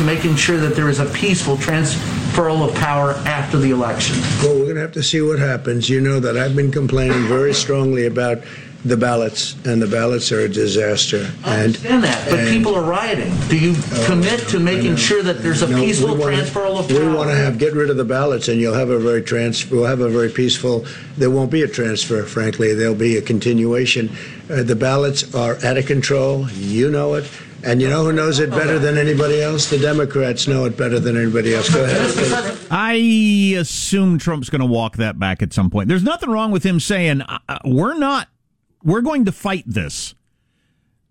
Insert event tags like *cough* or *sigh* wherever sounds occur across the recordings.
will you commit to making sure that there is a peaceful transferal of power after the election? Well, we're going to have to see what happens. You know that I've been complaining very strongly about the ballots, and the ballots are a disaster. I understand that, but and- people are rioting. Do you commit to making sure that there's a No, peaceful wanna- transferal of power? We want to have get rid of the ballots, and you'll have a very trans. We'll have a very peaceful. There won't be a transfer. Frankly, there'll be a continuation. Uh, the ballots are out of control. You know it. And you know who knows it better than anybody else? The Democrats know it better than anybody else. Go ahead. I assume Trump's going to walk that back at some point. There's nothing wrong with him saying, uh, uh, we're not, we're going to fight this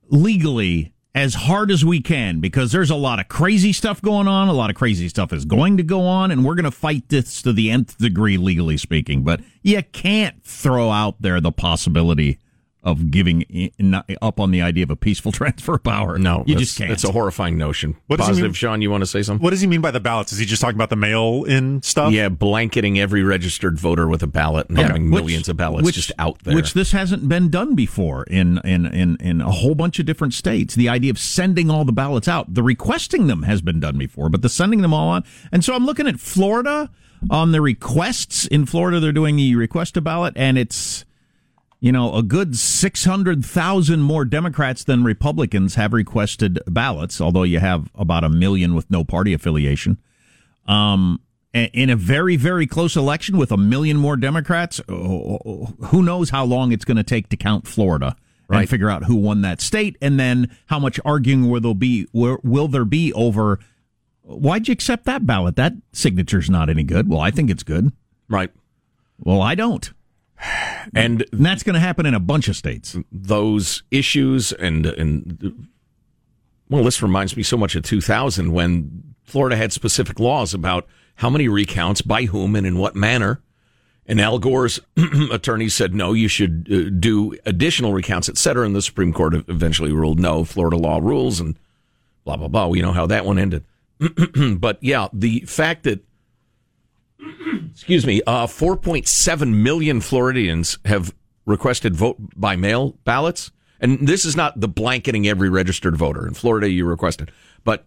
legally as hard as we can because there's a lot of crazy stuff going on. A lot of crazy stuff is going to go on, and we're going to fight this to the nth degree, legally speaking. But you can't throw out there the possibility of giving i- not up on the idea of a peaceful *laughs* transfer of power. No, you just can't. It's a horrifying notion. What does he Positive, mean- Sean. You want to say something? What does he mean by the ballots? Is he just talking about the mail-in stuff? Yeah, blanketing every registered voter with a ballot and having Which- millions of ballots which- just out there. Which this hasn't been done before in, in, in, in a whole bunch of different states. The idea of sending all the ballots out, the requesting them has been done before, but the sending them all on. And so I'm looking at Florida on the requests. In Florida, they're doing the request a ballot, and it's, you know, a good 600,000 more Democrats than Republicans have requested ballots, although you have about a million with no party affiliation. Um, in a very, very close election with a million more Democrats, oh, who knows how long it's going to take to count Florida and figure out who won that state, and then how much arguing will there be? Will there be over? Why'd you accept that ballot? That signature's not any good. Well, I think it's good. right. Well, I don't. And And that's going to happen in a bunch of states. those issues and and well, this reminds me so much of 2000 when Florida had specific laws about how many recounts, by whom, and in what manner. And Al Gore's *clears throat* attorney said no, you should uh, do additional recounts, et cetera. And the Supreme Court eventually ruled no. Florida law rules, and blah blah blah. We know how that one ended. *clears throat* but yeah, the fact that excuse me, uh, 4.7 million Floridians have requested vote by mail ballots. And this is not the blanketing every registered voter. In Florida, you requested. But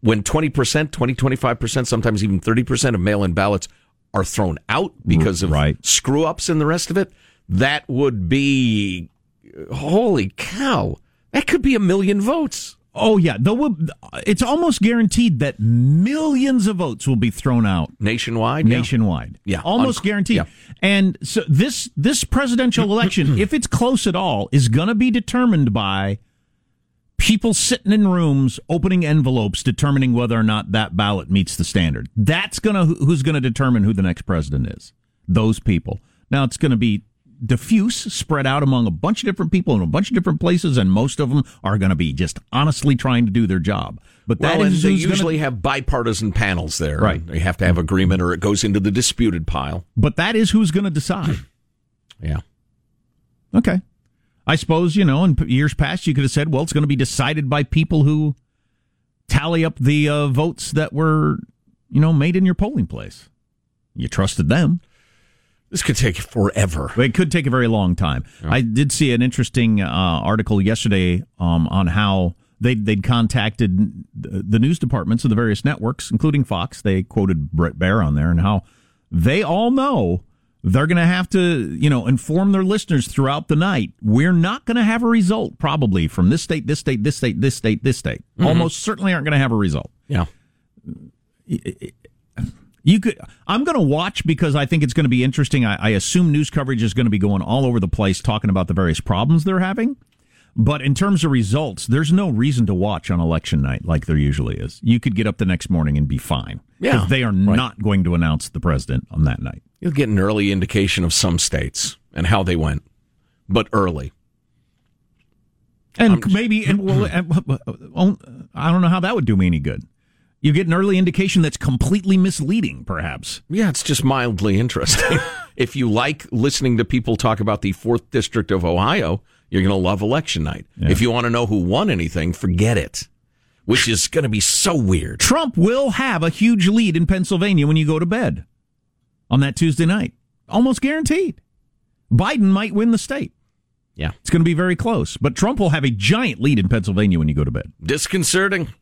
when 20%, 20, 25%, sometimes even 30% of mail in ballots are thrown out because of Right. screw ups and the rest of it, that would be holy cow. That could be a million votes. Oh yeah, it's almost guaranteed that millions of votes will be thrown out Nationwide? Yeah. nationwide. Yeah. almost Un- guaranteed. yeah. And so this this presidential *clears throat* election, if it's close at all, is going to be determined by people sitting in rooms opening envelopes, determining whether or not that ballot meets the standard. That's gonna who's going to determine who the next president is. Those people. Now it's going to be diffuse, spread out among a bunch of different people in a bunch of different places, and most of them are going to be just honestly trying to do their job. But that well, is they who's gonna- usually have bipartisan panels there. Right. They have to have agreement or it goes into the disputed pile. but that is who's going to decide. *clears throat* Yeah. Okay. I suppose, you know, in years past, you could have said, well, it's going to be decided by people who tally up the uh, votes that were, you know, made in your polling place. You trusted them. This could take forever. It could take a very long time. I did see an interesting uh, article yesterday um, on how they they'd contacted the news departments of the various networks, including Fox. They quoted Bret Baier on there, and how they all know they're going to have to, you know, inform their listeners throughout the night. We're not going to have a result probably from this state, this state, this state, this state, this state. Almost certainly aren't going to have a result. Yeah. You could. I'm going to watch because I think it's going to be interesting. I, I assume news coverage is going to be going all over the place talking about the various problems they're having. But in terms of results, there's no reason to watch on election night like there usually is. You could get up the next morning and be fine. Yeah, they are right. not going to announce the president on that night. You'll get an early indication of some states and how they went, but early. And maybe, and well, *clears throat* uh, uh, uh, uh, I don't know how that would do me any good. You get an early indication that's completely misleading, perhaps. Yeah, it's just mildly interesting. *laughs* if you like listening to people talk about the 4th District of Ohio, you're going to love election night. If you want to know who won anything, forget it, which is going to be so weird. Trump will have a huge lead in Pennsylvania when you go to bed on that Tuesday night. Almost guaranteed. Biden might win the state. Yeah. It's going to be very close, but Trump will have a giant lead in Pennsylvania when you go to bed. Disconcerting.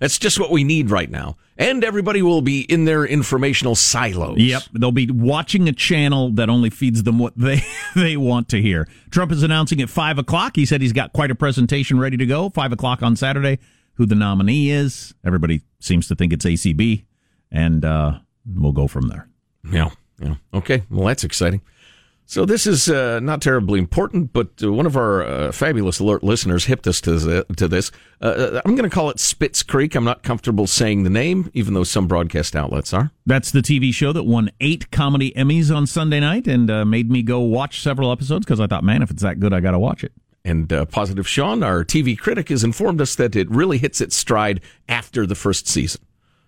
That's just what we need right now. And everybody will be in their informational silos. Yep, they'll be watching a channel that only feeds them what they *laughs* they want to hear. Trump is announcing at five o'clock. He said he's got quite a presentation ready to go. Five o'clock on Saturday. Who the nominee is? Everybody seems to think it's ACB, and uh, we'll go from there. Yeah. Yeah. Okay. Well, that's exciting. So this is uh, not terribly important, but uh, one of our uh, fabulous alert listeners hipped us to, the, to this. Uh, I'm going to call it Spitz Creek. I'm not comfortable saying the name, even though some broadcast outlets are. That's the TV show that won eight comedy Emmys on Sunday night and uh, made me go watch several episodes because I thought, man, if it's that good, I got to watch it. And uh, Positive Sean, our TV critic, has informed us that it really hits its stride after the first season.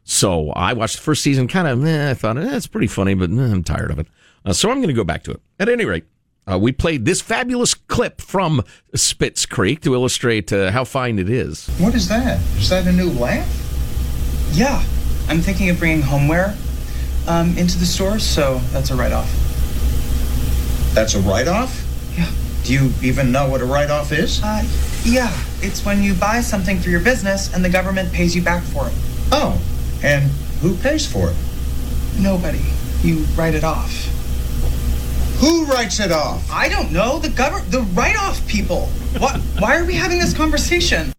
So I watched the first season, kind of, eh, I thought, eh, it's pretty funny, but eh, I'm tired of it. Uh, so I'm going to go back to it. At any rate, uh, we played this fabulous clip from Spitz Creek to illustrate uh, how fine it is. What is that? Is that a new lamp? Yeah, I'm thinking of bringing homeware um, into the store, so that's a write off. That's a write off? Yeah. Do you even know what a write off is? Uh, yeah, it's when you buy something for your business and the government pays you back for it. Oh, and who pays for it? Nobody. You write it off. Who writes it off? I don't know. The government, the write off people. What? Why are we having this conversation?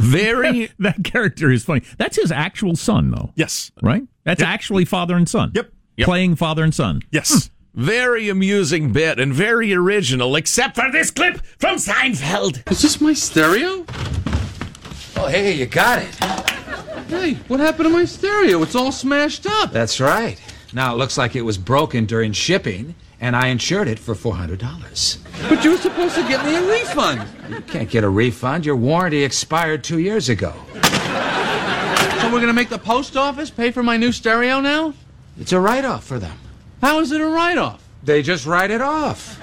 Very. that character is funny. That's his actual son, though. Yes. Right? That's actually father and son. Yep. Yep. Playing father and son. Yes. Hmm. Very amusing bit and very original, except for this clip from Seinfeld. Is this my stereo? Oh, hey, you got it. Hey, what happened to my stereo? It's all smashed up. That's right. Now it looks like it was broken during shipping, and I insured it for $400. But you were supposed to get me a refund. You can't get a refund. Your warranty expired two years ago. So we're gonna make the post office pay for my new stereo now? It's a write off for them. How is it a write-off? They just write it off.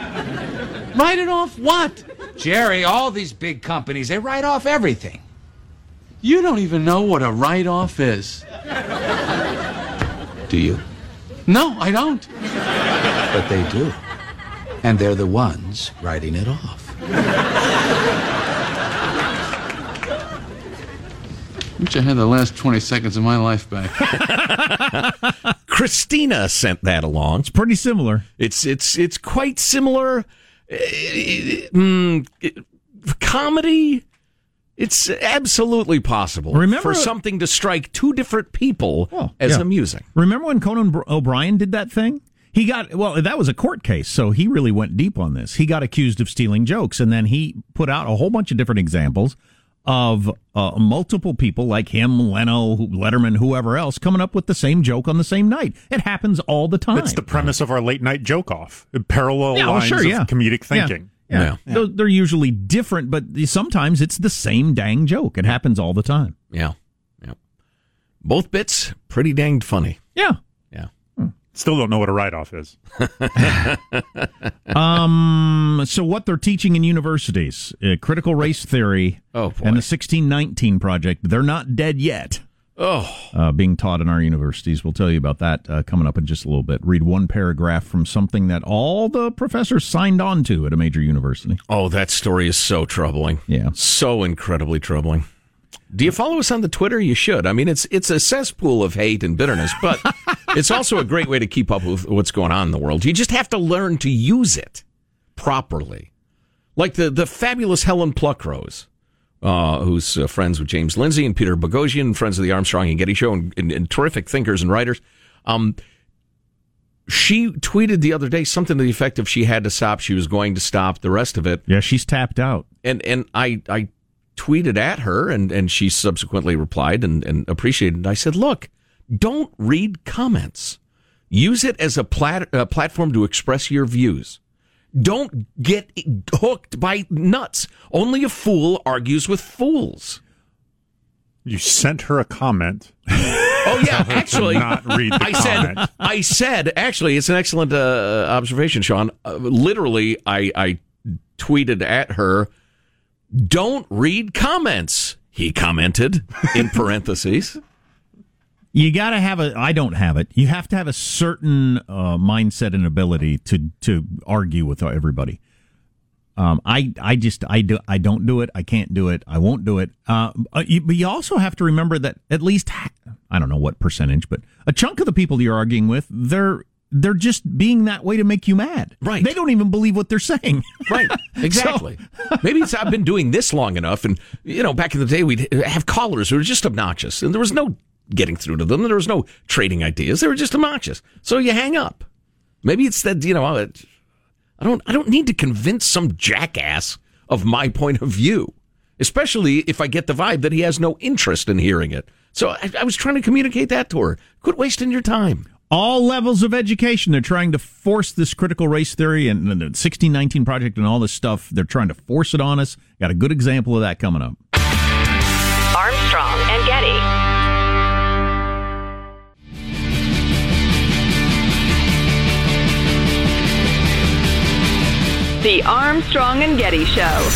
Write it off what? Jerry, all these big companies, they write off everything. You don't even know what a write-off is. Do you? No, I don't. But they do. And they're the ones writing it off. Wish I had the last 20 seconds of my life back. *laughs* Christina sent that along. It's pretty similar. It's it's it's quite similar. Eh, mm, it- comedy. It's absolutely possible Remember- for something to strike two different people Oh, as yeah. amusing. Remember when Conan O'Brien did that thing? He got well. That was a court case, so he really went deep on this. He got accused of stealing jokes, and then he put out a whole bunch of different examples of uh, multiple people like him, Leno, Letterman, whoever else, coming up with the same joke on the same night. It happens all the time. That's the premise of our late night joke off. Parallel Yeah, well, lines sure, of yeah. comedic Yeah. thinking. Yeah, Yeah. They're, they're usually different, but sometimes it's the same dang joke. It happens all the time. Yeah, yeah. Both bits pretty danged funny. Yeah. Yeah. Still don't know what a write off is. *laughs* Um. So what they're teaching in universities, uh, critical race theory, Oh, and the 1619 project. They're not dead yet. Oh, Uh, being taught in our universities. We'll tell you about that uh, coming up in just a little bit. Read one paragraph from something that all the professors signed on to at a major university. oh, that story is so troubling. Yeah. so incredibly troubling. Do you follow us on the Twitter? You should. I mean, it's it's a cesspool of hate and bitterness, but *laughs* it's also a great way to keep up with what's going on in the world. You just have to learn to use it properly, like the the fabulous Helen Pluckrose, uh, who's uh, friends with James Lindsay and Peter Boghossian, friends of the Armstrong and Getty Show, and, and, and terrific thinkers and writers. Um, she tweeted the other day something to the effect of she had to stop, she was going to stop, the rest of it Yeah, she's tapped out. and and I I tweeted at her and and she subsequently replied and and appreciated. I said, look, don't read comments. Use it as a plat, uh, platform to express your views. Don't get hooked by nuts. Only a fool argues with fools. You sent her a comment. Oh yeah, *laughs* actually, not read the I said, comment. I said, actually, it's an excellent uh, observation, Sean. Uh, literally, I, I tweeted at her, "Don't read comments." He commented in parentheses. You got to have a. I don't have it. You have to have a certain uh, mindset and ability to to argue with everybody. Um, I I just I do I don't do it. I can't do it. I won't do it. Uh, but you, but you also have to remember that at least I don't know what percentage, but a chunk of the people you're arguing with, they're they're just being that way to make you mad. Right. They don't even believe what they're saying. *laughs* Right, exactly. Maybe it's I've been doing this long enough, and you know, back in the day, we'd have callers who were just obnoxious, and there was no getting through to them. There was no trading ideas. They were just obnoxious. So you hang up. Maybe it's that you know, I don't I don't need to convince some jackass of my point of view, especially if I get the vibe that he has no interest in hearing it. So I, I was trying to communicate that to her. Quit wasting your time. all levels of education. They're trying to force this critical race theory and, and the 1619 project and all this stuff. They're trying to force it on us. Got a good example of that coming up. The Armstrong and Getty Show.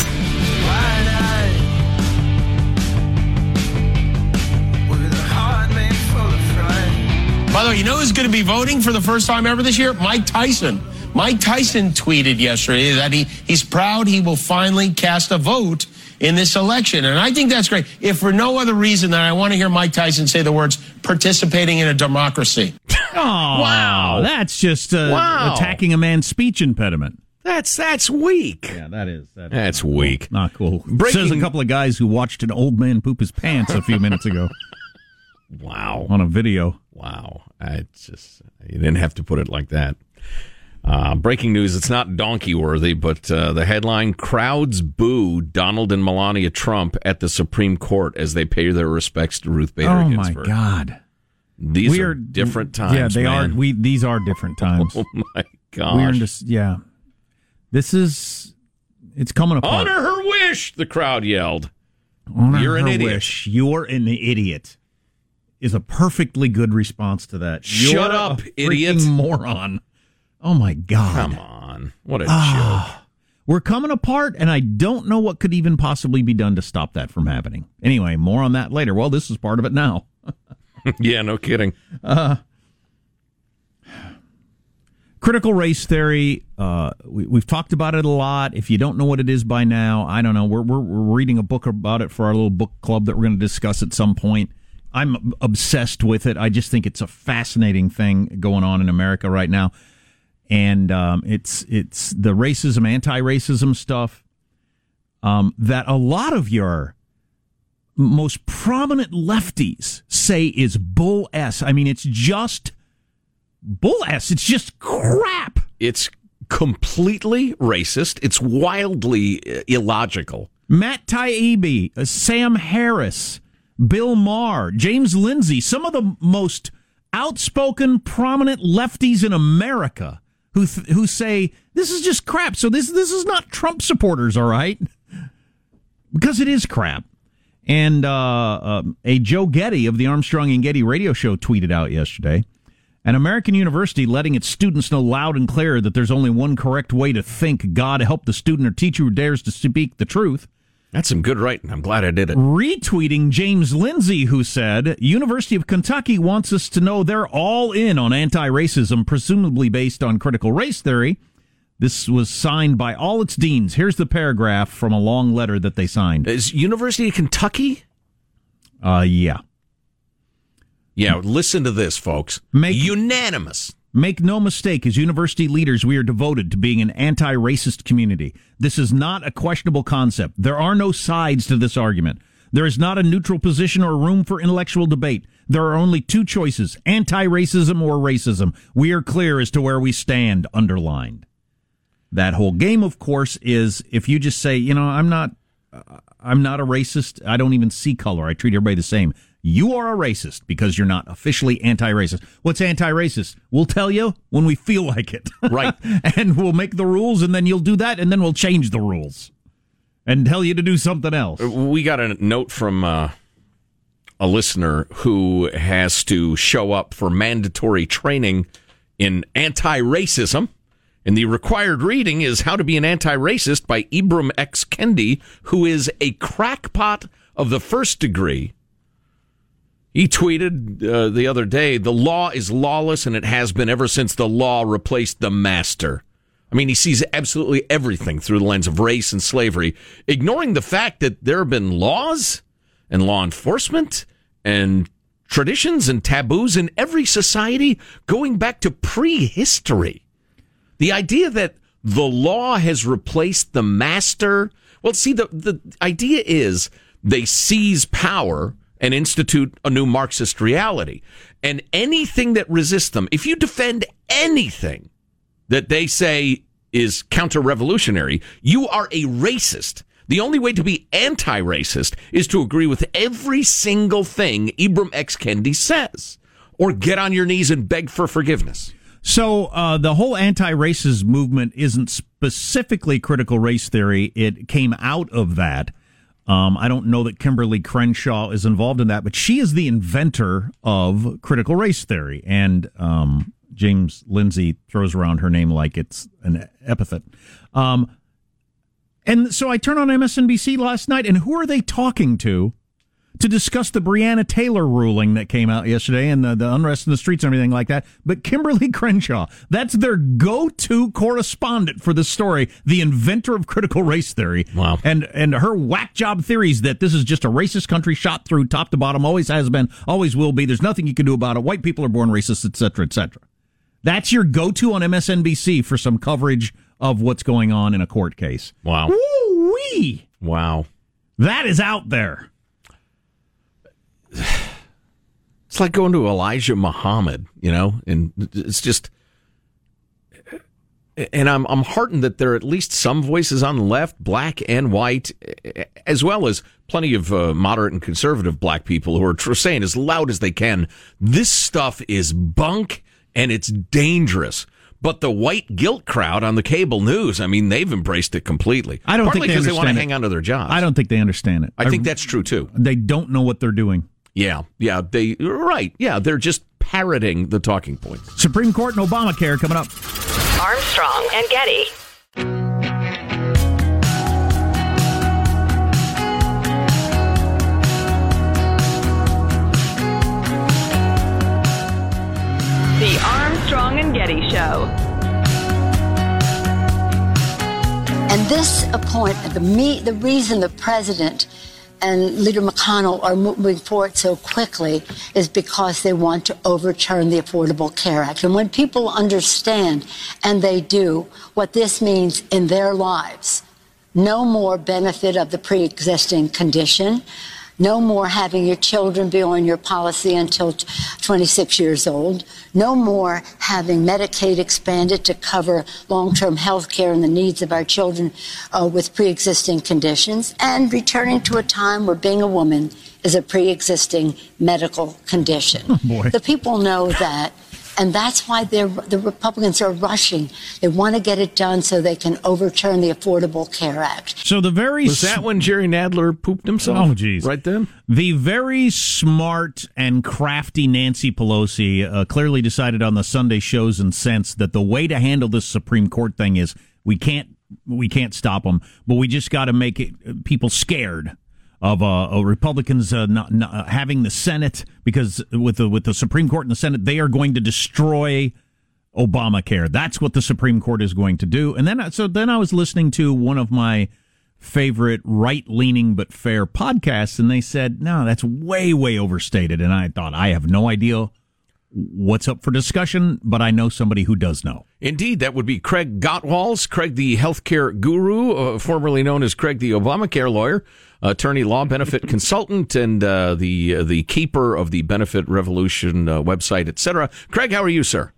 By the way, you know who's going to be voting for the first time ever this year? Mike Tyson. Mike Tyson tweeted yesterday that he, he's proud he will finally cast a vote in this election. And I think that's great. If for no other reason than I want to hear Mike Tyson say the words participating in a democracy. Oh, *laughs* wow. That's just uh, Wow. attacking a man's speech impediment. That's that's weak. Yeah, that is. That is That's weak. not cool. Breaking- Says a couple of guys who watched an old man poop his pants a few minutes ago *laughs* Wow. on a video. Wow. I just, you didn't have to put it like that. Uh, breaking news. It's not donkey worthy, but uh, the headline Crowds boo Donald and Melania Trump at the Supreme Court as they pay their respects to Ruth Bader oh, my God. These we are, different times. Yeah, they man. are. We These are different times. *laughs* Oh, my gosh. We're in this, yeah. This is, it's coming apart. Honor her wish, the crowd yelled. Honor You're an idiot. Wish. You're an idiot. Is a perfectly good response to that. Shut You're up, idiot. moron. Oh my god. Come on. What a Ah. We're coming apart and I don't know what could even possibly be done to stop that from happening. Anyway, more on that later. Well, this is part of it now. *laughs* *laughs* yeah, no kidding. Critical race theory, uh, we, we've talked about it a lot. If you don't know what it is by now, I don't know. We're, we're, we're reading a book about it for our little book club that we're going to discuss at some point. I'm obsessed with it. I just think it's a fascinating thing going on in America right now. And um, it's it's the racism, anti-racism stuff um, that a lot of your most prominent lefties say is bull s. I mean, it's just bull s. It's just crap. It's completely racist. It's wildly uh, illogical. Matt Taibbi, uh, Sam Harris, Bill Maher, James Lindsay, some of the most outspoken, prominent lefties in America who th- who say this is just crap. So this this is not Trump supporters, all right? Because it is crap. And uh, um, a Joe Getty of the Armstrong and Getty radio show tweeted out yesterday. An American university letting its students know loud and clear that there's only one correct way to think. God help the student or teacher who dares to speak the truth. That's some good writing. I'm glad I did it. Retweeting James Lindsay, who said, University of Kentucky wants us to know they're all in on anti racism, presumably based on critical race theory. This was signed by all its deans. Here's the paragraph from a long letter that they signed. Is University of Kentucky? Uh, yeah. Yeah, listen to this, folks. Make- Unanimous. Make no mistake, as university leaders, we are devoted to being an anti racist community. This is not a questionable concept. There are no sides to this argument. There is not a neutral position or room for intellectual debate. There are only two choices anti racism or racism. We are clear as to where we stand, underlined. That whole game, of course, is if you just say, you know, I'm not, uh, I'm not a racist. I don't even see color. I treat everybody the same. You are a racist because you're not officially anti-racist. What's anti-racist? We'll tell you when we feel like it. *laughs* Right. and we'll make the rules and then you'll do that and then we'll change the rules and tell you to do something else. We got a note from uh, a listener who has to show up for mandatory training in anti racism. And the required reading is How to Be an Anti Racist by Ibram X. Kendi, who is a crackpot of the first degree. He tweeted uh, the other day, the law is lawless and it has been ever since the law replaced the master. I mean, he sees absolutely everything through the lens of race and slavery, ignoring the fact that there have been laws and law enforcement and traditions and taboos in every society going back to prehistory. The idea that the law has replaced the master. Well, see, the, the idea is they seize power and institute a new Marxist reality. And anything that resists them, if you defend anything that they say is counter revolutionary, you are a racist. The only way to be anti racist is to agree with every single thing Ibram X. Kendi says or get on your knees and beg for forgiveness. So uh, the whole anti-racist movement isn't specifically critical race theory. It came out of that. Um, I don't know that Kimberly Crenshaw is involved in that, but she is the inventor of critical race theory. And um, James Lindsay throws around her name like it's an epithet. Um, and so I turn on MSNBC last night, and who are they talking to to discuss the Breonna Taylor ruling that came out yesterday and the, the unrest in the streets and everything like that? But Kimberly *laughs* Crenshaw, that's their go to correspondent for the story, the inventor of critical race theory. Wow. And, and her whack job theories that this is just a racist country shot through top to bottom, always has been, always will be. There's nothing you can do about it. White people are born racist, et cetera, et cetera. That's your go to on MSNBC for some coverage of what's going on in a court case. Wow. Woo-wee. Wow. That is out there. *sighs* It's like going to Elijah Muhammad, you know, and it's just. And I'm I'm heartened that there are at least some voices on the left, black and white, as well as plenty of uh, moderate and conservative black people who are tr- saying as loud as they can, this stuff is bunk and it's dangerous. But the white guilt crowd on the cable news, I mean, they've embraced it completely. I don't Partly think because they want to hang on to their jobs. I don't think they understand it. I think that's true too. They don't know what they're doing. Yeah, yeah, they right. Yeah, they're just parroting the talking points. Supreme Court and Obamacare coming up. Armstrong and Getty. The Armstrong and Getty Show. And this appointment, the, me, the reason the president and Leader McConnell are moving forward so quickly is because they want to overturn the Affordable Care Act. And when people understand, and they do, what this means in their lives, no more benefit of the pre existing condition. No more having your children be on your policy until t- 26 years old. No more having Medicaid expanded to cover long term health care and the needs of our children uh, with pre existing conditions. And returning to a time where being a woman is a pre existing medical condition. boy. The people know that. And that's why the Republicans are rushing. They want to get it done so they can overturn the Affordable Care Act. So the very Was that when Jerry Nadler pooped himself? Oh, geez. Right then? The very smart and crafty Nancy Pelosi uh, clearly decided on the Sunday shows and sense that the way to handle this Supreme Court thing is we can't we can't stop them, but we just got to make it, uh, people scared of uh, uh, Republicans uh, not, not uh, having the Senate because with the with the Supreme Court and the Senate they are going to destroy Obamacare. That's what the Supreme Court is going to do. And then so then I was listening to one of my favorite right leaning but fair podcasts, and they said, no, that's way, way overstated. And I thought, I have no idea what's up for discussion, but I know somebody who does know. Indeed, that would be Craig Gottwals, Craig the healthcare guru, uh, formerly known as Craig the Obamacare lawyer, attorney, law benefit *laughs* consultant, and uh, the uh, the keeper of the Benefit Revolution uh, website, etc. Craig, how are you, sir?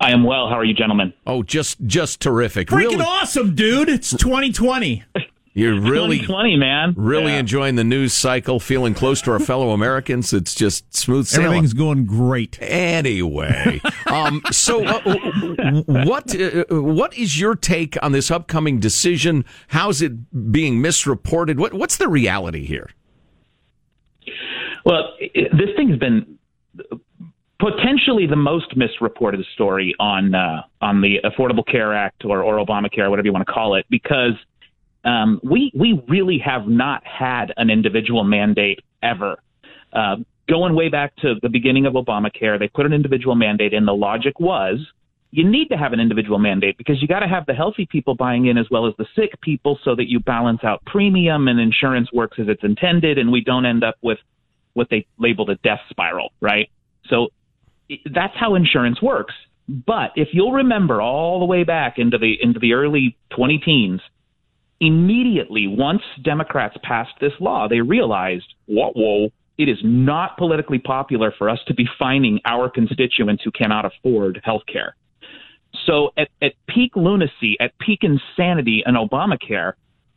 I am well. How are you, gentlemen? Oh, just just terrific. Freaking Really- awesome, dude. It's 2020. *laughs* You're really 2020, man. really Yeah. enjoying the news cycle, feeling close to our fellow Americans. It's just smooth sailing. Everything's going great. Anyway, *laughs* um, so uh, what uh, what is your take on this upcoming decision? How's it being misreported? What what's the reality here? Well, this thing has been potentially the most misreported story on uh, on the Affordable Care Act or, or Obamacare, whatever you want to call it, because um, we we really have not had an individual mandate ever. Uh, going way back to the beginning of Obamacare, they put an individual mandate in. The logic was you need to have an individual mandate because you got to have the healthy people buying in as well as the sick people so that you balance out premium and insurance works as it's intended and we don't end up with what they labeled a death spiral, right? So that's how insurance works. But if you'll remember all the way back into the into the early 20 teens, immediately once Democrats passed this law, they realized, whoa, whoa, it is not politically popular for us to be fining our constituents who cannot afford health care. So at, at peak lunacy, at peak insanity in Obamacare,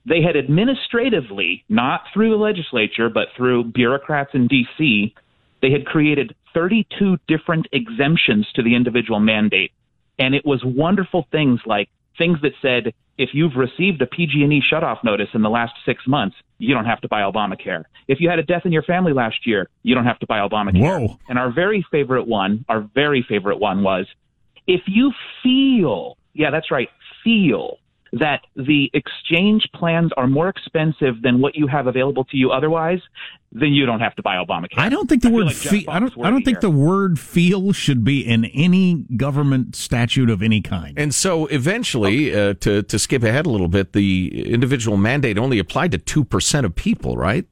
they had administratively, not through the legislature, but through bureaucrats in D.C., they had created 32 different exemptions to the individual mandate. And it was wonderful things like things that said, if you've received a PG&E shutoff notice in the last six months, you don't have to buy Obamacare. If you had a death in your family last year, you don't have to buy Obamacare. Whoa. And our very favorite one, our very favorite one was, if you feel, yeah, that's right, feel that the exchange plans are more expensive than what you have available to you otherwise, then you don't have to buy Obamacare. I don't think the feel word like Jeff feel. I don't. I don't think here. the word "feel" should be in any government statute of any kind. And so eventually, uh, to to skip ahead a little bit, the individual mandate only applied to two percent of people, right?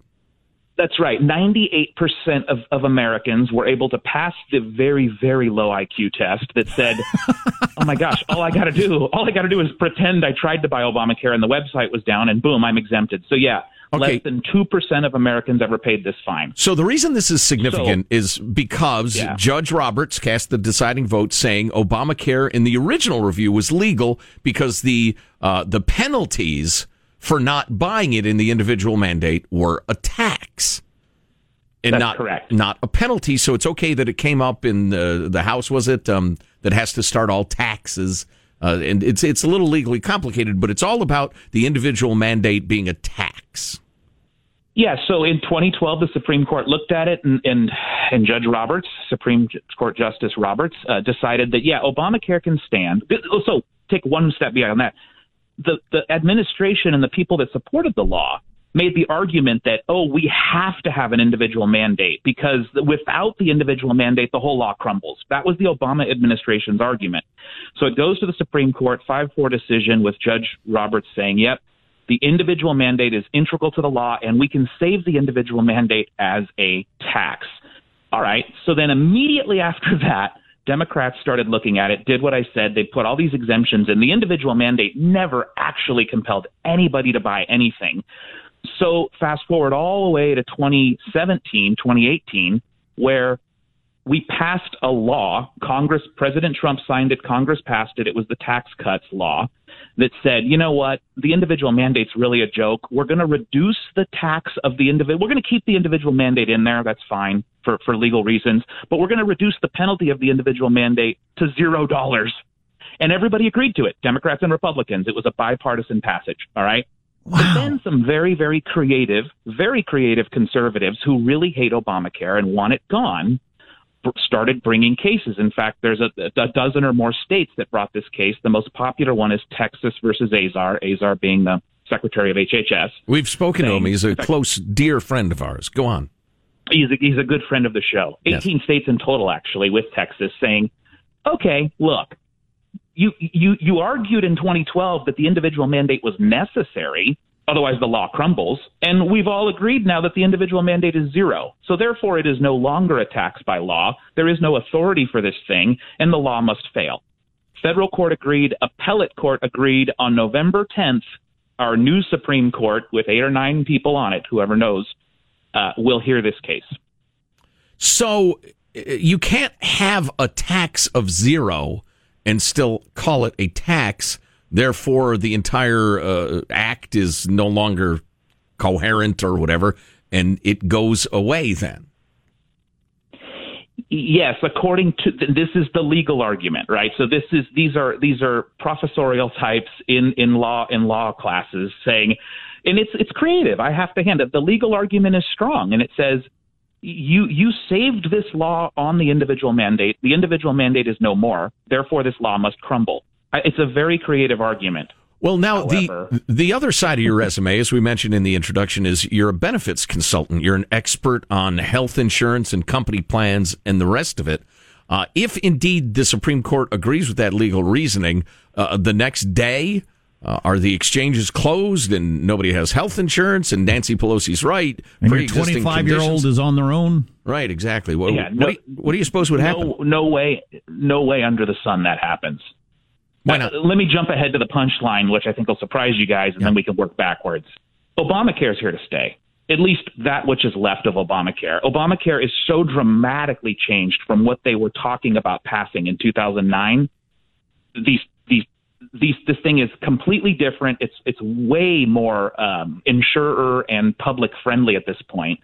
That's right. 98% of, of Americans were able to pass the very, very low IQ test that said, *laughs* oh my gosh, all I got to do, all I got to do is pretend I tried to buy Obamacare and the website was down and boom, I'm exempted. So yeah, Okay. less than 2% of Americans ever paid this fine. So the reason this is significant is because Yeah. Judge Roberts cast the deciding vote, saying Obamacare in the original review was legal because the uh, the penalties for not buying it in the individual mandate were a tax. And That's not correct. not a penalty, so it's okay that it came up in the the House. Was it um, that has to start all taxes? Uh, and it's it's a little legally complicated, but it's all about the individual mandate being a tax. Yeah, so in 2012, the Supreme Court looked at it, and and, and Judge Roberts, Supreme Court Justice Roberts, uh, decided that yeah, Obamacare can stand. So take one step beyond that. The the administration and the people that supported the law made the argument that oh, we have to have an individual mandate because without the individual mandate, the whole law crumbles. That was the Obama administration's argument. So it goes to the Supreme Court, five four decision with Judge Roberts saying, yep. The individual mandate is integral to the law, and we can save the individual mandate as a tax. All right. So then immediately after *laughs* that, Democrats started looking at it, did what I said. They put all these exemptions, and the individual mandate never actually compelled anybody to buy anything. So fast forward all the way to 2017, 2018, where we passed a law. Congress, President Trump signed it. Congress passed it. It was the tax cuts law that said, you know what, the individual mandate's really a joke. We're going to reduce the tax of the individual. We're going to keep the individual mandate in there. That's fine for, for legal reasons. But we're going to reduce the penalty of the individual mandate to zero dollars. And everybody agreed to it, Democrats and Republicans. It was a bipartisan passage. All right. But then some very, very creative, very creative conservatives who really hate Obamacare and want it gone started bringing cases. In fact, there's a, a dozen or more states that brought this case. The most popular one is Texas versus Azar, Azar being the Secretary of HHS. We've spoken to him. He's a close, dear friend of ours. Go on. He's a, he's a good friend of the show. Yes. 18 states in total, actually, with Texas saying, okay, look, you, you, you argued in 2012 that the individual mandate was necessary. Otherwise, the law crumbles. And we've all agreed now that the individual mandate is zero. So, therefore, it is no longer a tax by law. There is no authority for this thing, and the law must fail. Federal court agreed. Appellate court agreed on November 10th. Our new Supreme Court, with eight or nine people on it, whoever knows, uh, will hear this case. So you can't have a tax of zero and still call it a tax. Therefore, the entire uh, act is no longer coherent or whatever, and it goes away then. Yes, according to this is the legal argument, right? So this is these are these are professorial types in in law in law classes saying, and it's it's creative. I have to hand it. The legal argument is strong, and it says you you saved this law on the individual mandate. The individual mandate is no more. Therefore, this law must crumble. I- It's a very creative argument. Well, now However- the the other side of your resume, as we mentioned in the introduction, is you're a benefits consultant. You're an expert on health insurance and company plans and the rest of it. Uh, if indeed the Supreme Court agrees with that legal reasoning, uh, the next day, uh, are the exchanges closed and nobody has health insurance and Nancy Pelosi's right? And your pre-existing 25 year old is on their own. Right, exactly. What, Yeah, what, no- do you, what do you suppose would happen? No, no way, no way under the sun that happens. Why not? Uh, let me jump ahead to the punchline, which I think will surprise you guys, and then we can work backwards. Obamacare is here to stay. At least that which is left of Obamacare. Obamacare is so dramatically changed from what they were talking about passing in 2009. These these these this thing is completely different. It's it's way more um, insurer and public friendly at this point.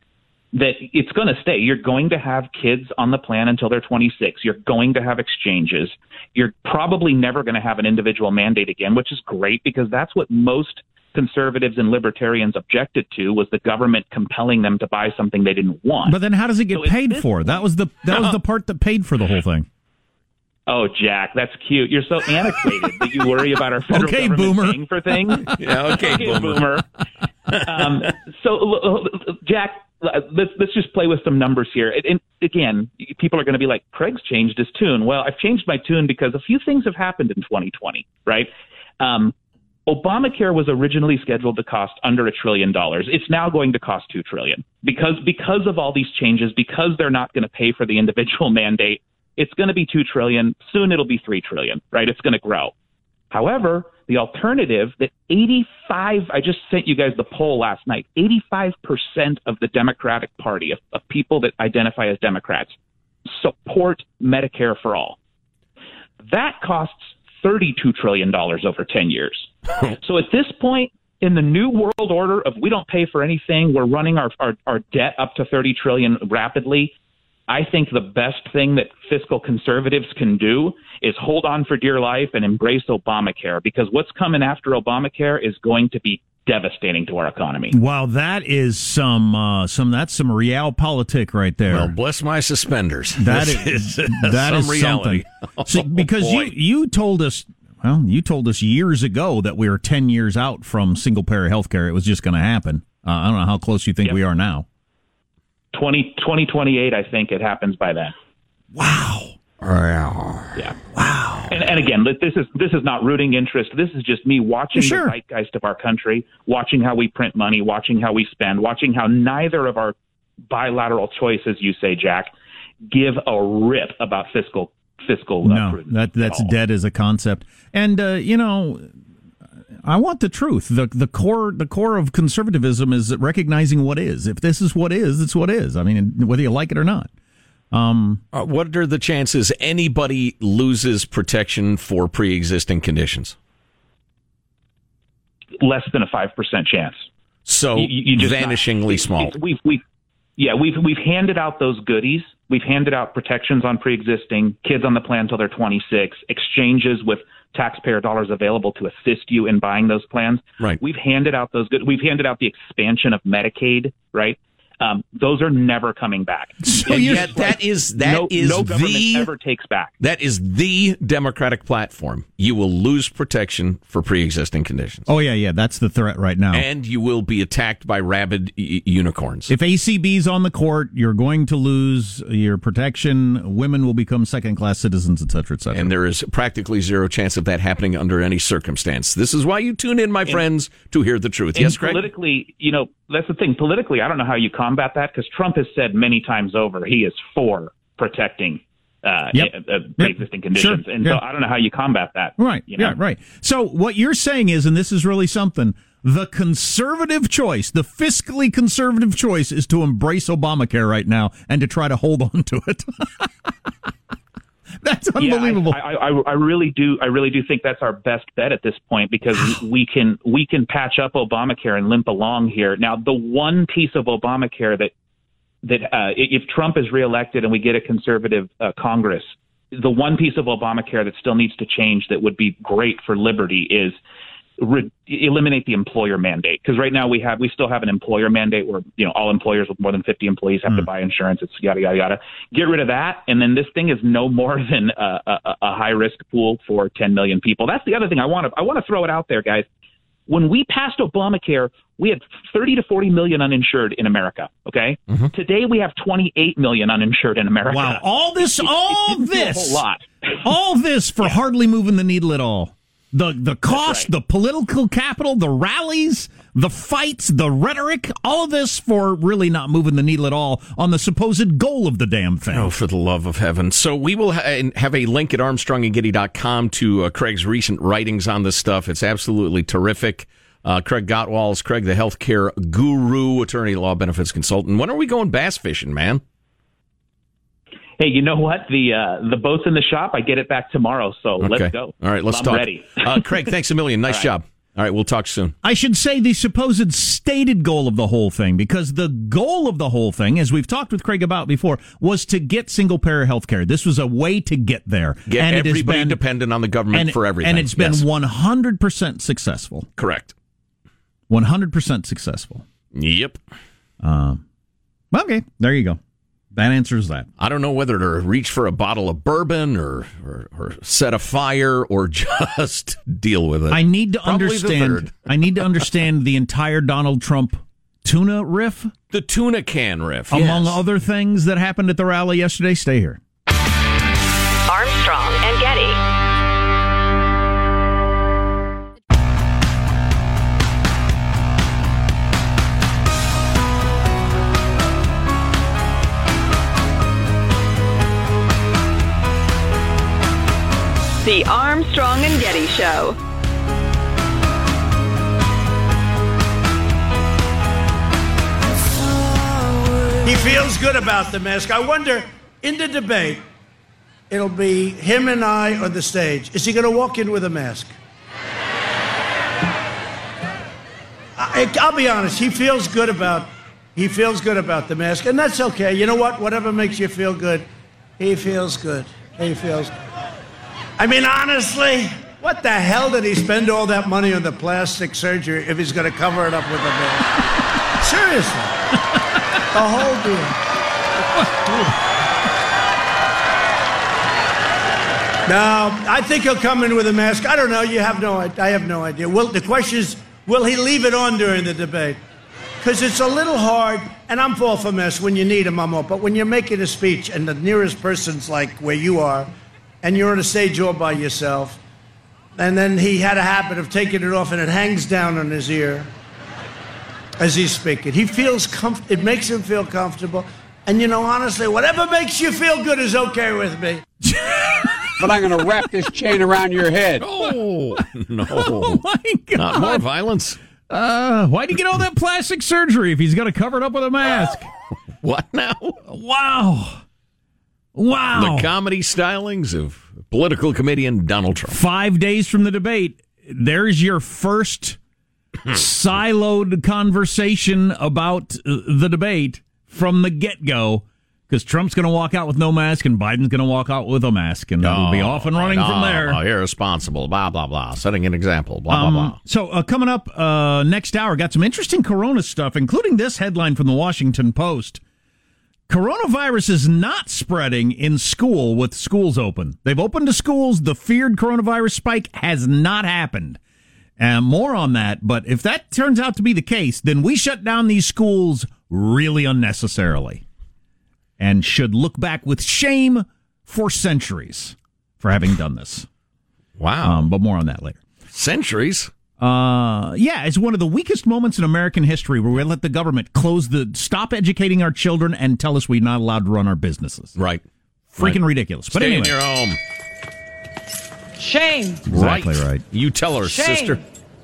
That it's going to stay. You're going to have kids on the plan until they're 26. You're going to have exchanges. You're probably never going to have an individual mandate again, which is great because that's what most conservatives and libertarians objected to was the government compelling them to buy something they didn't want. But then how does it get So paid for? That was the that was the part that paid for the whole thing. Oh, Jack, that's cute. You're so antiquated that you worry about our federal Okay, government boomer. paying for things. *laughs* Yeah, okay, boomer. Um, so, Jack, let's let's just play with some numbers here. And, and again, people are going to be like, Craig's changed his tune. Well, I've changed my tune because a few things have happened in 2020, right? Um, Obamacare was originally scheduled to cost under a trillion dollars. It's now going to cost two trillion because because of all these changes, because they're not going to pay for the individual *laughs* mandate. It's going to be two trillion. Soon it'll be three trillion, right? It's going to grow. However, the alternative that 85, I just sent you guys the poll last night, 85% of the Democratic Party, of, of people that identify as Democrats, support Medicare for all. That costs $32 trillion over 10 years. *laughs* so at this point, in the new world order of we don't pay for anything, we're running our, our, our debt up to 30 trillion rapidly. I think the best thing that fiscal conservatives can do is hold on for dear life and embrace Obamacare because what's coming after Obamacare is going to be devastating to our economy. Wow, that is some uh, some that's some realpolitik right there. Well, bless my suspenders. That This is, is that some is reality. something. *laughs* See, *laughs* Oh, because boy. you you told us well, you told us years ago that we were ten years out from single payer health care. It was just going to happen. Uh, I don't know how close you think Yep. we are now. 20, 2028, I think it happens by then. Wow. Yeah. Wow. And, and again, this is this is not rooting interest. This is just me watching Sure. the zeitgeist of our country, watching how we print money, watching how we spend, watching how neither of our bilateral choices, you say, Jack, give a rip about fiscal fiscal. uh, No, prudence that that's dead as a concept. And uh, you know, I want the truth. the the core The core of conservatism is recognizing what is. If this is what is, it's what is. I mean, whether you like it or not. Um, Uh, what are the chances anybody loses protection for pre-existing conditions? less than a five percent chance. So You- you just not- vanishingly it's- small. We've we've yeah we've we've handed out those goodies. We've handed out protections on pre-existing kids on the plan until they're 26, exchanges with taxpayer dollars available to assist you in buying those plans. Right. We've handed out those good. We've handed out the expansion of Medicaid. Right. Um, those are never coming back. *laughs* So and you're- yet that is that no, is no government the ever takes back. that is the Democratic platform. You will lose protection for pre-existing conditions, oh yeah, yeah, that's the threat right now. and you will be attacked by rabid y- unicorns. If ACB's on the court, you're going to lose your protection. Women will become second class citizens, etc., cetera, et cetera. and there is practically zero chance of that happening under any circumstance. This is why you tune in, my friends, to hear the truth. Yes, Greg. politically, you know, that's the thing. Politically, I don't know how you combat that because Trump has said many times over he is for protecting uh, Yep. uh, uh, pre-existing conditions, Sure. and Yeah. so I don't know how you combat that. Right. You know? Yeah, right. So what you're saying is, and this is really something, the conservative choice, the fiscally conservative choice is to embrace Obamacare right now and to try to hold *laughs* on to it. *laughs* *laughs* That's Yeah, unbelievable. I, I, I, I really do. I really do think that's our best bet at this point because we can we can patch up Obamacare and limp along here. Now, the one piece of Obamacare that that uh, if Trump is reelected and we get a conservative uh, Congress, the one piece of Obamacare that still needs to change that would be great for liberty is re- eliminate the employer mandate. Because right now we have we still have an employer mandate where you know all employers with more than 50 employees have to hmm. buy insurance. It's yada yada yada. Get rid of that. And then this thing is no more *laughs* than a, a, a high risk pool for 10 million people. That's the other thing i want to i want to throw it out there guys. When we passed Obamacare, we had 30 to 40 million uninsured in America. Okay, mm-hmm. today we have 28 million uninsured in America. Wow, all this, all do a this, whole lot. all this for *laughs* hardly moving the needle at all. The the cost, the political capital, the rallies, the fights, the rhetoric, all of this for really not moving the needle at all on the supposed goal of the damn thing. Oh, for the love of heaven. So we will ha- have a link at armstrongandgetty.com to uh, Craig's recent writings on this stuff. It's absolutely terrific. Uh, Craig Gottwals, Craig the healthcare guru, attorney, law benefits consultant. When are we going bass fishing, man? Hey, you know what? The uh, the boat's in the shop. I get it back tomorrow, so Okay. let's go. All right, let's I'm talk. ready. uh, Craig, thanks a million. Nice *laughs* All right. job. All right, we'll talk soon. I should say the supposed stated goal of the whole thing, because the goal of the whole thing, as we've talked with Craig about before, was to get single payer health care. This was a way to get there. Get and it has everybody been- dependent on the government and, for everything. And it's been Yes. 100% successful. correct. 100% successful. Yep. Um, okay, there you go. That answers that. I don't know whether to reach for a bottle of bourbon or, or, or set a fire or *laughs* just deal with it. I need to Probably understand. I need to understand the entire Donald Trump tuna riff, The tuna can riff. among yes. other things that happened at the rally yesterday. Stay here. The Armstrong and Getty Show. He feels good about the mask. I wonder, in the debate, it'll be him and I on the stage. Is he going to walk in with a mask? I, I'll be honest. He feels good about. He feels good about the mask, and that's okay. You know what? Whatever makes you feel good, he feels good. He feels. I mean, honestly, what the hell did he spend all that money on the plastic surgery if he's going to cover it up with a mask? *laughs* Seriously. The whole deal. No, I think he'll come in with a mask. I don't know. You have no. I have no idea. Will the question is, will he leave it on during the debate? Because it's a little hard, and I'm all for masks when you need them. I'm. But when you're making a speech and the nearest person's like where you are, and you're on a stage all by yourself, and then he had a habit of taking it off, and it hangs down on his ear as he's speaking. He feels comf- it makes him feel comfortable. And you know, honestly, whatever makes you feel good is okay with me. *laughs* but I'm going to wrap this chain around your head. *laughs* *laughs* Oh, no. Oh my God! Not more violence. Uh, why'd he get all that plastic surgery if he's going to cover it up with a mask? What now? Wow. Wow. The comedy stylings of political comedian Donald Trump. Five days from the debate, there's your first *laughs* siloed conversation about uh, the debate from the get go. Because Trump's going to walk out with no mask and Biden's going to walk out with a mask, and it'll be off and running from there. Oh, irresponsible, blah, blah, blah. Setting an example, blah, Um, blah, blah. So, uh, coming up uh, next hour, got some interesting corona stuff, including this headline from the Washington Post. Coronavirus is not spreading in school with schools open. They've opened to schools. The feared coronavirus spike has not happened. And more on that. But if that turns out to be the case, then we shut down these schools really unnecessarily and should look back with shame for centuries for having done this. Wow. Um, but more on that later. Centuries? Uh, yeah, it's one of the weakest moments in American history where we let the government close the, stop educating our children and tell us we're not allowed to run our businesses. Right. Freaking Right. ridiculous. But Stay anyway. in your home. Shame. Exactly right. You tell her, Shame. sister.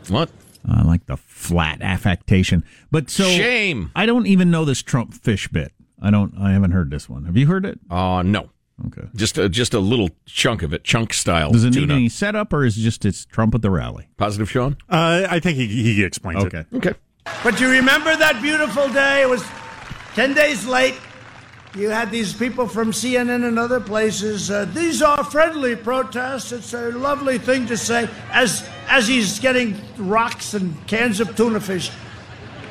What? I like the flat affectation. But so Shame. I don't even know this Trump fish bit. I don't. I haven't heard this one. Have you heard it? Uh, no. Okay. Just a, just a little chunk of it, chunk style. Does it need tuna. any setup, or is it just it's Trump at the rally? Positive, Sean? Uh, I think he, he explains Okay. it. Okay. But you remember that beautiful day? It was 10 days late. You had these people from CNN and other places. Uh, these are friendly protests. It's a lovely thing to say. As, as he's getting rocks and cans of tuna fish,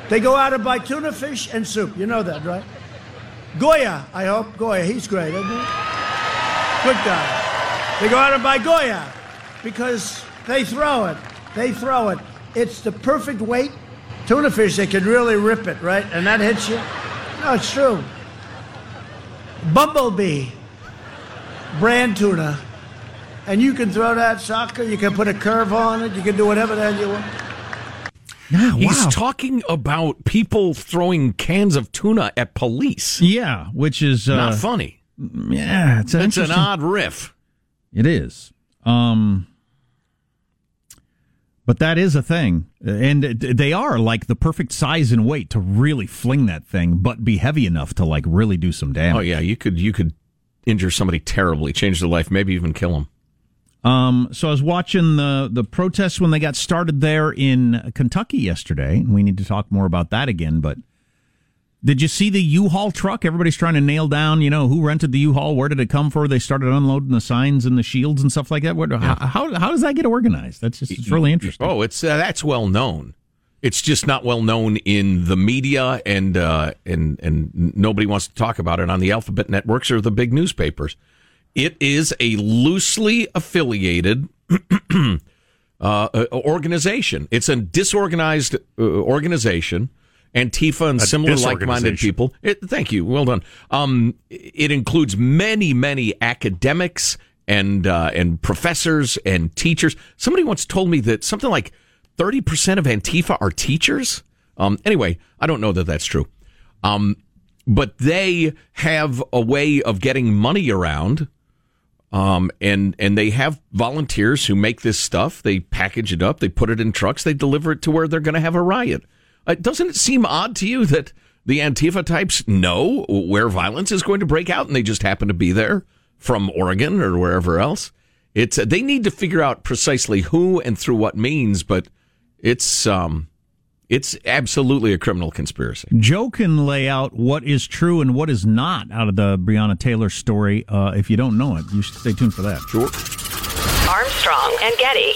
they go out and buy tuna fish and soup. You know that, right? Goya, I hope. Goya, he's great, isn't he? Good guy. They go out and buy Goya because they throw it. They throw it. It's the perfect weight tuna fish, they can really rip it, right? And that hits you. No, it's true. Bumblebee, brand tuna. And you can throw that soccer, you can put a curve on it, you can do whatever the hell you want. Yeah, He's talking about people throwing cans of tuna at police. Yeah, which is uh, Not funny. Yeah, it's, an It's an odd riff. It is. Um, but that is a thing, and they are like the perfect size and weight to really fling that thing, but be heavy enough to like really do some damage. Oh yeah, you could you could injure somebody terribly, change their life, maybe even kill them. Um, so I was watching the the protests when they got started there in Kentucky yesterday, and we need to talk more about that again. But did you see the U-Haul truck? Everybody's trying to nail down, you know, who rented the U-Haul, where did it come from? They started unloading the signs and the shields and stuff like that. What, how, how how does that get organized? That's just it's really interesting. Oh, it's uh, that's well known. It's just not well known in the media, and uh, and and nobody wants to talk about it on the alphabet networks or the big newspapers. It is a loosely affiliated *clears throat* uh, uh, organization. It's a disorganized uh, organization. Antifa and A similar like-minded people. It, thank you. Well done. Um, it includes many, many academics and uh, and professors and teachers. Somebody once told me that something like thirty percent of Antifa are teachers. Um, anyway, I don't know that that's true. Um, but they have a way of getting money around. Um, and and they have volunteers who make this stuff. They package it up, they put it in trucks, they deliver it to where they're going to have a riot. Uh, doesn't it seem odd to you that the Antifa types know where violence is going to break out, and they just happen to be there from Oregon or wherever else? It's uh, they need to figure out precisely who and through what means, but it's um, it's absolutely a criminal conspiracy. Joe can lay out what is true and what is not out of the Breonna Taylor story. Uh, if you don't know it, you should stay tuned for that. Sure. Armstrong and Getty.